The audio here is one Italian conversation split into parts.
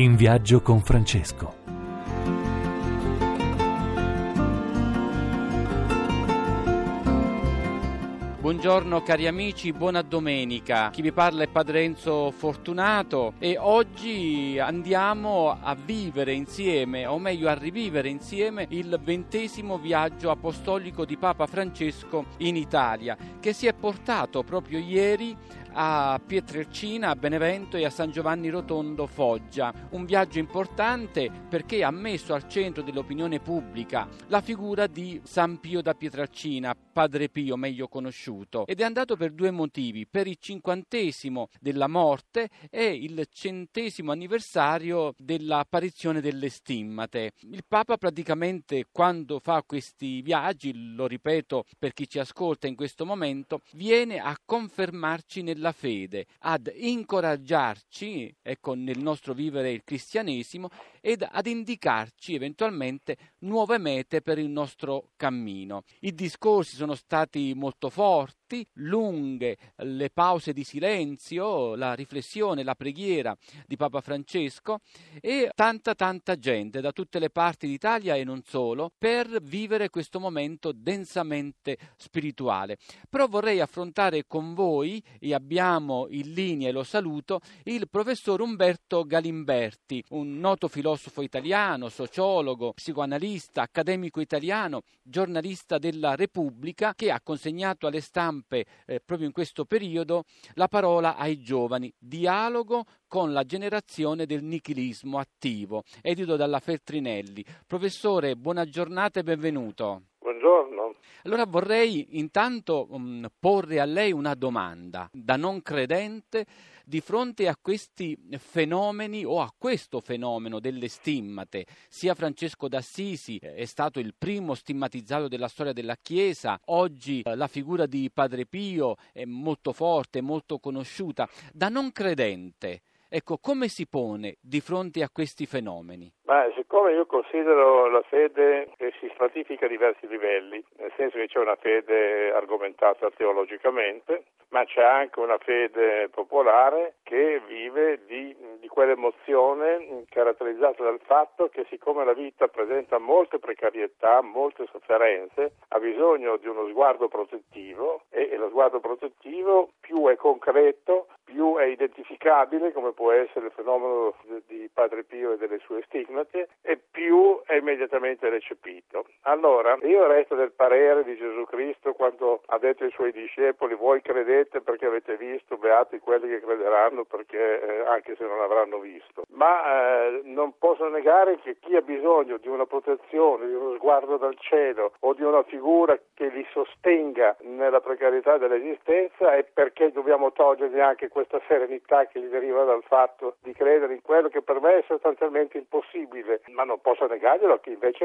In viaggio con Francesco. Buongiorno cari amici, buona domenica. Chi vi parla è Padre Enzo Fortunato e oggi andiamo a vivere insieme, o meglio a rivivere insieme, il ventesimo viaggio apostolico di Papa Francesco in Italia, che si è portato proprio ieri a Pietrelcina, a Benevento e a San Giovanni Rotondo Foggia. Un viaggio importante perché ha messo al centro dell'opinione pubblica la figura di San Pio da Pietrelcina, Padre Pio meglio conosciuto, ed è andato per due motivi, per il cinquantesimo della morte e il centesimo anniversario dell'apparizione delle stimmate. Il Papa praticamente quando fa questi viaggi, lo ripeto per chi ci ascolta in questo momento, viene a confermarci nel della fede, ad incoraggiarci ecco, nel nostro vivere il cristianesimo ed ad indicarci eventualmente nuove mete per il nostro cammino. I discorsi sono stati molto forti, lunghe le pause di silenzio, la riflessione, la preghiera di Papa Francesco e tanta tanta gente da tutte le parti d'Italia e non solo per vivere questo momento densamente spirituale. Però vorrei affrontare con voi e abbiamo in linea e lo saluto il professor Umberto Galimberti, un noto filosofo italiano, sociologo, psicoanalista, accademico italiano, giornalista della Repubblica che ha consegnato alle stampe eh, proprio in questo periodo la parola ai giovani, dialogo con la generazione del nichilismo attivo, edito dalla Feltrinelli. Professore, buona giornata e benvenuto. Buongiorno. Allora vorrei intanto um, porre a lei una domanda da non credente di fronte a questi fenomeni o a questo fenomeno delle stimmate. Sia Francesco d'Assisi eh, è stato il primo stigmatizzato della storia della Chiesa, oggi eh, la figura di Padre Pio è molto forte, molto conosciuta. Da non credente, Ecco, come si pone di fronte a questi fenomeni? Ma siccome io considero la fede che si stratifica a diversi livelli, nel senso che c'è una fede argomentata teologicamente, ma c'è anche una fede popolare che vive di, di quell'emozione caratterizzata dal fatto che siccome la vita presenta molte precarietà, molte sofferenze, ha bisogno di uno sguardo protettivo e, e lo sguardo protettivo più è concreto, identificabile, come può essere il fenomeno di Padre Pio e delle sue stigmate, e più è immediatamente recepito. Allora, io resto del parere di Gesù Cristo quando ha detto ai suoi discepoli, voi credete perché avete visto, beati quelli che crederanno perché eh, anche se non avranno visto. Ma eh, non posso negare che chi ha bisogno di una protezione, di uno sguardo dal cielo o di una figura che li sostenga nella precarietà dell'esistenza è perché dobbiamo togliergli anche questa serenità che gli deriva dal fatto di credere in quello che per me è sostanzialmente impossibile, ma non posso negarglielo a chi invece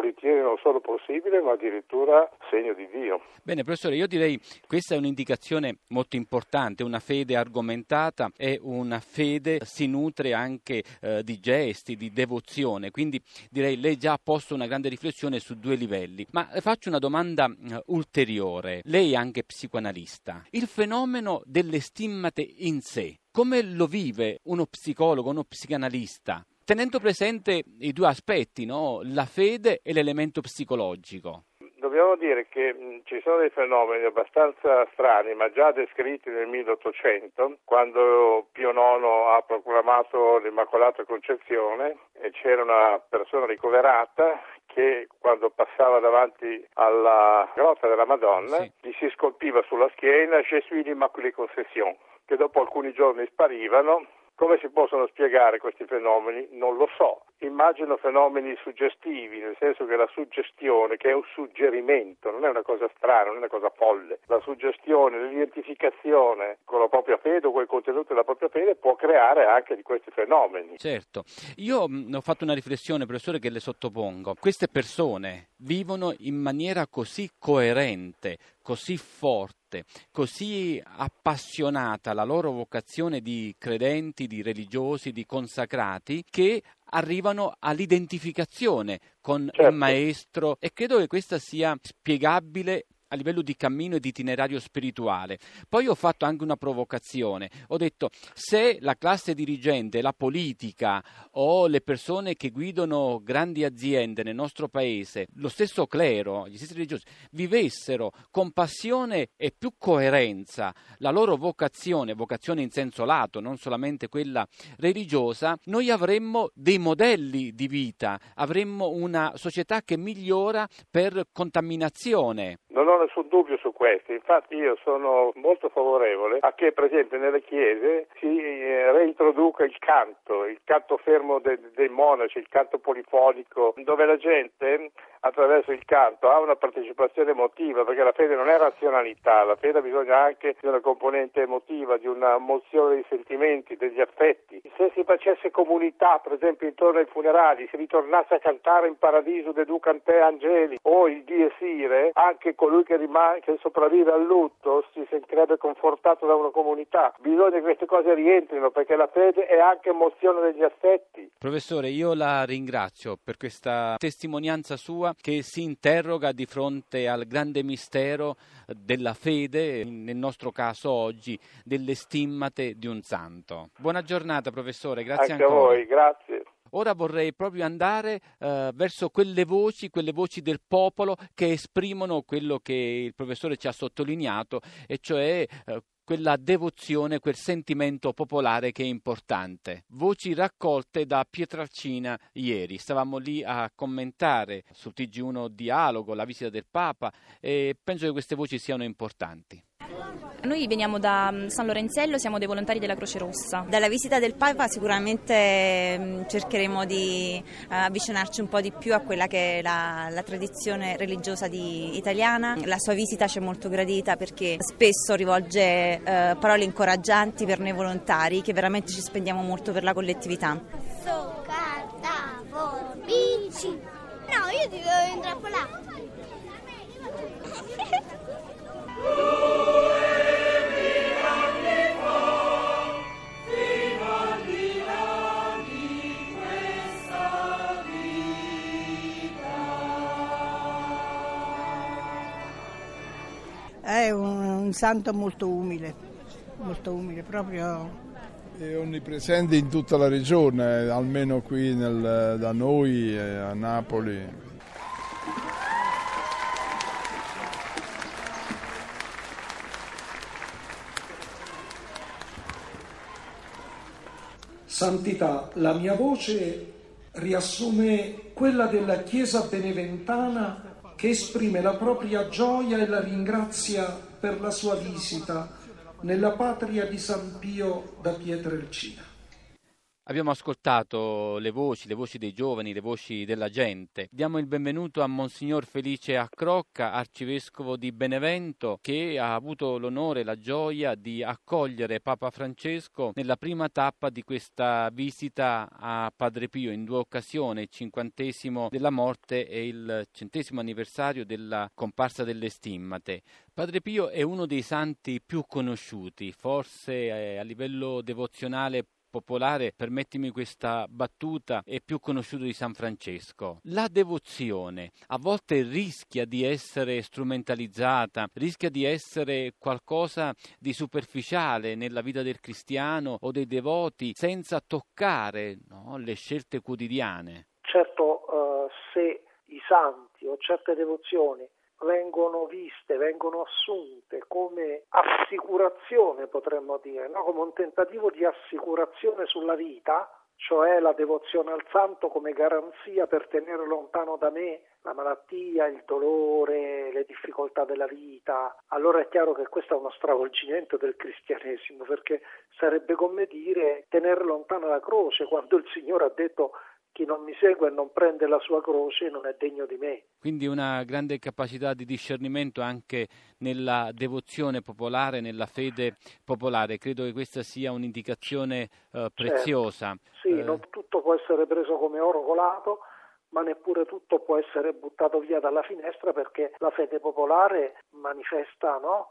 ritiene non solo possibile, ma addirittura segno di Dio. Bene, professore, io direi questa è un'indicazione molto importante, una fede argomentata e una fede si nutre anche eh, di gesti, di devozione, quindi direi lei già ha posto una grande riflessione su due livelli. Ma faccio una domanda uh, ulteriore, lei è anche psicoanalista. Il fenomeno delle stimmate in sé. Come lo vive uno psicologo, uno psicanalista? Tenendo presente i due aspetti, no? la fede e l'elemento psicologico. Dobbiamo dire che mh, ci sono dei fenomeni abbastanza strani, ma già descritti nel 1800, quando Pio IX ha proclamato l'Immacolata Concezione e c'era una persona ricoverata che quando passava davanti alla grotta della Madonna sì. gli si scolpiva sulla schiena Je suis l'Immaculée Concession che dopo alcuni giorni sparivano. Come si possono spiegare questi fenomeni? Non lo so. Immagino fenomeni suggestivi, nel senso che la suggestione, che è un suggerimento, non è una cosa strana, non è una cosa folle. La suggestione, l'identificazione con la propria fede o con il contenuto della propria fede può creare anche di questi fenomeni. Certo. Io mh, ho fatto una riflessione, professore, che le sottopongo. Queste persone vivono in maniera così coerente, così forte, così appassionata la loro vocazione di credenti, di religiosi, di consacrati, che arrivano all'identificazione con certo. il maestro e credo che questa sia spiegabile a livello di cammino e di itinerario spirituale. Poi ho fatto anche una provocazione, ho detto se la classe dirigente, la politica o le persone che guidano grandi aziende nel nostro paese, lo stesso clero, gli stessi religiosi, vivessero con passione e più coerenza la loro vocazione, vocazione in senso lato, non solamente quella religiosa, noi avremmo dei modelli di vita, avremmo una società che migliora per contaminazione. Non ho nessun dubbio su questo, infatti io sono molto favorevole a che per esempio nelle chiese si eh, reintroduca il canto, il canto fermo de- dei monaci, il canto polifonico, dove la gente attraverso il canto ha una partecipazione emotiva, perché la fede non è razionalità, la fede ha bisogno anche di una componente emotiva, di una mozione dei sentimenti, degli affetti. Se si facesse comunità, per esempio intorno ai funerali, si ritornasse a cantare in paradiso de Ducante Angeli o il Die Sire, anche colui che, rimane, che sopravvive al lutto si sentirebbe confortato da una comunità. Bisogna che queste cose rientrino perché la fede è anche emozione degli affetti. Professore, io la ringrazio per questa testimonianza sua che si interroga di fronte al grande mistero della fede, nel nostro caso oggi delle stimmate di un santo. Buona giornata professore, grazie Anche ancora. a voi, grazie. Ora vorrei proprio andare eh, verso quelle voci, quelle voci del popolo che esprimono quello che il professore ci ha sottolineato, e cioè eh, quella devozione, quel sentimento popolare che è importante. Voci raccolte da Pietralcina ieri. Stavamo lì a commentare sul TG1 Dialogo la visita del Papa e penso che queste voci siano importanti. Noi veniamo da mm, San Lorenzello, siamo dei volontari della Croce Rossa. Dalla visita del Papa sicuramente mm, cercheremo di eh, avvicinarci un po' di più a quella che è la, la tradizione religiosa di, italiana. La sua visita ci è molto gradita perché spesso rivolge eh, parole incoraggianti per noi volontari che veramente ci spendiamo molto per la collettività. So, carta, forbici. No, io ti devo intrappolare. È un, un santo molto umile, molto umile, proprio È onnipresente in tutta la regione, almeno qui nel- da noi eh, a Napoli. Santità, la mia voce riassume quella della Chiesa beneventana che esprime la propria gioia e la ringrazia per la sua visita nella patria di San Pio da Pietrelcina. Abbiamo ascoltato le voci, le voci dei giovani, le voci della gente. Diamo il benvenuto a Monsignor Felice Accrocca, arcivescovo di Benevento, che ha avuto l'onore e la gioia di accogliere Papa Francesco nella prima tappa di questa visita a Padre Pio in due occasioni, il cinquantesimo della morte e il centesimo anniversario della comparsa delle stimmate. Padre Pio è uno dei santi più conosciuti, forse eh, a livello devozionale popolare, permettimi questa battuta, è più conosciuto di San Francesco. La devozione a volte rischia di essere strumentalizzata, rischia di essere qualcosa di superficiale nella vita del cristiano o dei devoti senza toccare no, le scelte quotidiane. Certo, eh, se i santi o certe devozioni vengono viste, vengono assunte come assicurazione, potremmo dire, no? come un tentativo di assicurazione sulla vita, cioè la devozione al santo come garanzia per tenere lontano da me la malattia, il dolore, le difficoltà della vita, allora è chiaro che questo è uno stravolgimento del cristianesimo, perché sarebbe come dire tenere lontana la croce, quando il Signore ha detto chi non mi segue e non prende la sua croce non è degno di me. Quindi una grande capacità di discernimento anche nella devozione popolare, nella fede popolare. Credo che questa sia un'indicazione eh, preziosa. Sì, Eh, non tutto può essere preso come oro colato, ma neppure tutto può essere buttato via dalla finestra perché la fede popolare manifesta, no?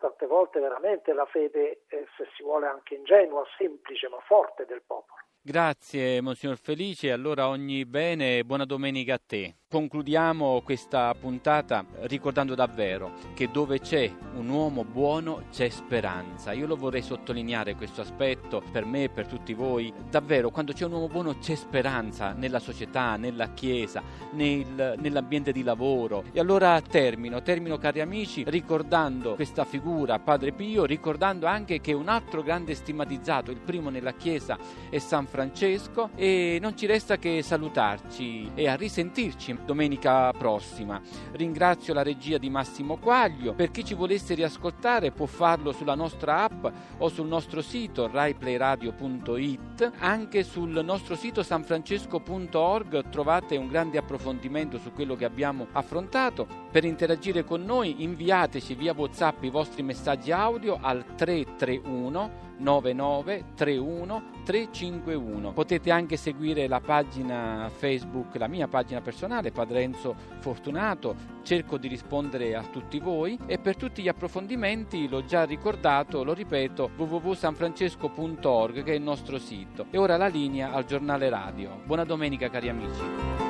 Tante volte veramente la fede, eh, se si vuole anche ingenua, semplice ma forte del popolo. Grazie Monsignor Felice, allora ogni bene e buona domenica a te. Concludiamo questa puntata ricordando davvero che dove c'è un uomo buono c'è speranza. Io lo vorrei sottolineare questo aspetto per me e per tutti voi. Davvero, quando c'è un uomo buono c'è speranza nella società, nella chiesa, nel, nell'ambiente di lavoro. E allora termino, termino cari amici, ricordando questa figura, Padre Pio, ricordando anche che un altro grande stigmatizzato, il primo nella chiesa, è San Francesco e non ci resta che salutarci e a risentirci domenica prossima. Ringrazio la regia di Massimo Quaglio. Per chi ci volesse riascoltare può farlo sulla nostra app o sul nostro sito raiplayradio.it. Anche sul nostro sito sanfrancesco.org trovate un grande approfondimento su quello che abbiamo affrontato. Per interagire con noi inviateci via WhatsApp i vostri messaggi audio al 331 9931 351. Potete anche seguire la pagina Facebook, la mia pagina personale, Padre Enzo Fortunato. Cerco di rispondere a tutti voi e per tutti gli approfondimenti l'ho già ricordato, lo ripeto, www.sanfrancesco.org che è il nostro sito. E ora la linea al giornale radio. Buona domenica cari amici.